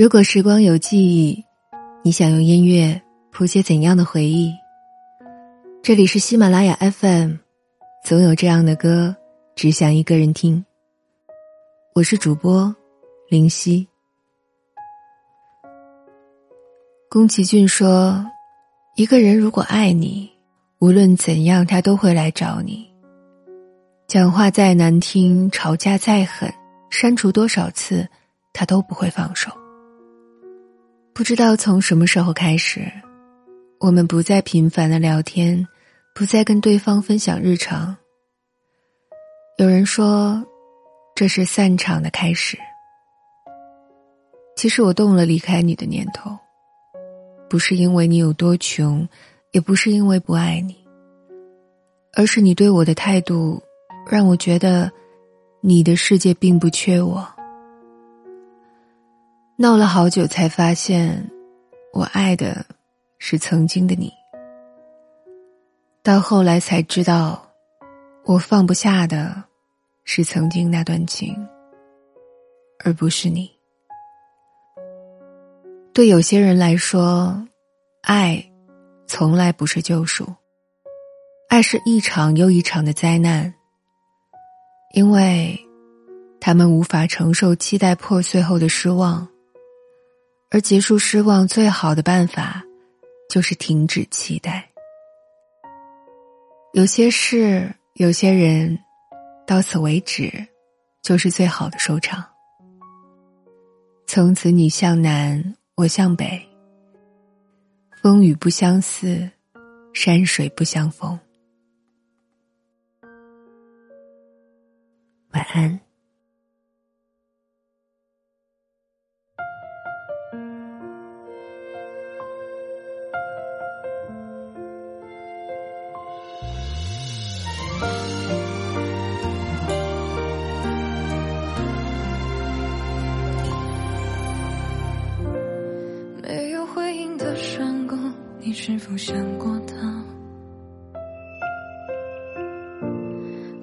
如果时光有记忆，你想用音乐谱写怎样的回忆？这里是喜马拉雅 FM，总有这样的歌，只想一个人听。我是主播林夕。宫崎骏说：“一个人如果爱你，无论怎样，他都会来找你。讲话再难听，吵架再狠，删除多少次，他都不会放手。”不知道从什么时候开始，我们不再频繁的聊天，不再跟对方分享日常。有人说，这是散场的开始。其实我动了离开你的念头，不是因为你有多穷，也不是因为不爱你，而是你对我的态度，让我觉得，你的世界并不缺我。闹了好久，才发现，我爱的是曾经的你。到后来才知道，我放不下的是曾经那段情，而不是你。对有些人来说，爱从来不是救赎，爱是一场又一场的灾难，因为他们无法承受期待破碎后的失望。而结束失望最好的办法，就是停止期待。有些事，有些人，到此为止，就是最好的收场。从此你向南，我向北，风雨不相似，山水不相逢。晚安。影的山谷你是否想过他？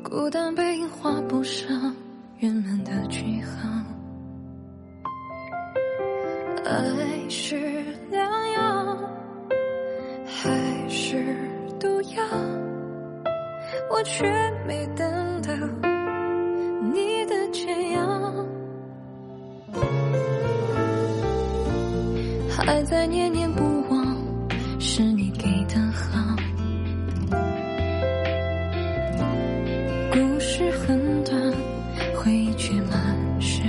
孤单背影画不上圆满的句号。爱是良药还是毒药？我却没等到还在念念不忘，是你给的好。故事很短，回忆却满是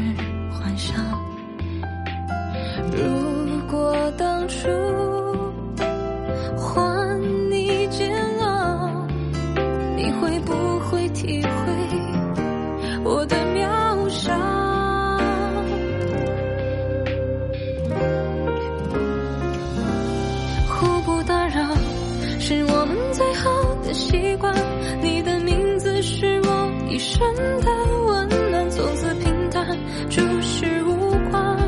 幻想。如果当初花。习惯你的名字是我一生的温暖从此平淡注视无关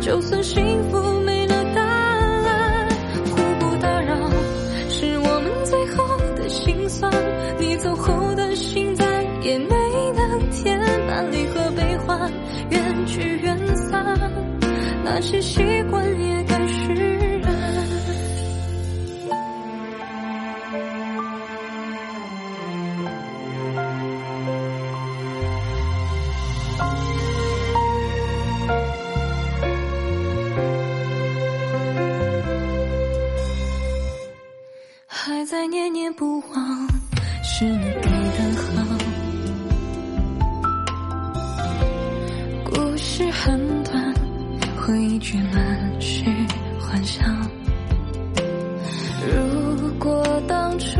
就算幸福没了答案互不打扰是我们最后的心酸你走后的心再也没能填满离合悲欢缘聚缘散那些习惯也是你给的好。故事很短，回忆却满是幻想。如果当初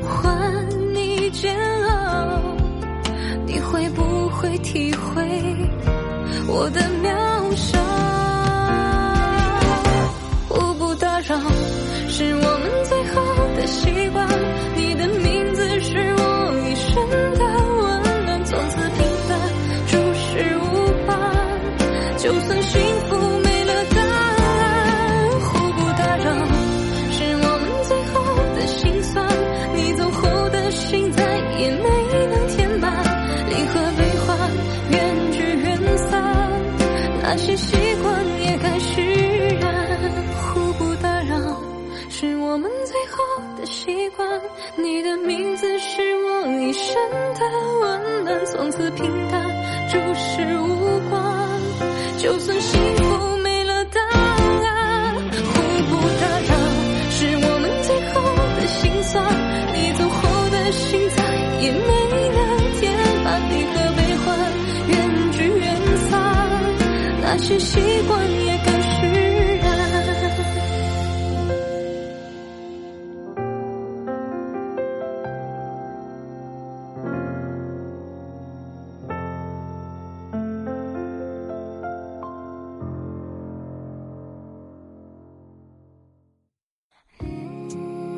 换你煎熬，你会不会体会我的就算幸福没了答案，互不打扰，是我们最后的心酸。你走后的心再也没能填满，离合悲欢，缘聚缘散，那些习惯也该释然。互不打扰是我们最后的习惯，你的名字是我一生的温暖，从此平淡，注视。就算幸福没了答案，互不打扰是我们最后的心酸，你走后的心再也没了牵绊，离合悲欢，远聚远散，那些习惯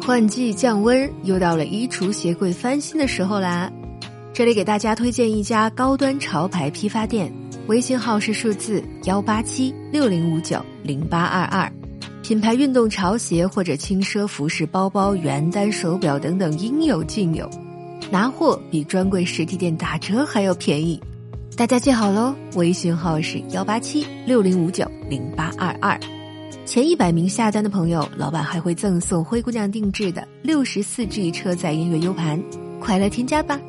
换季降温，又到了衣橱鞋柜翻新的时候啦！这里给大家推荐一家高端潮牌批发店，微信号是数字幺八七六零五九零八二二，品牌运动潮鞋或者轻奢服饰、包包、原单、手表等等应有尽有，拿货比专柜实体店打折还要便宜，大家记好喽！微信号是幺八七六零五九零八二二。前一百名下单的朋友，老板还会赠送灰姑娘定制的六十四 G 车载音乐 U 盘，快来添加吧！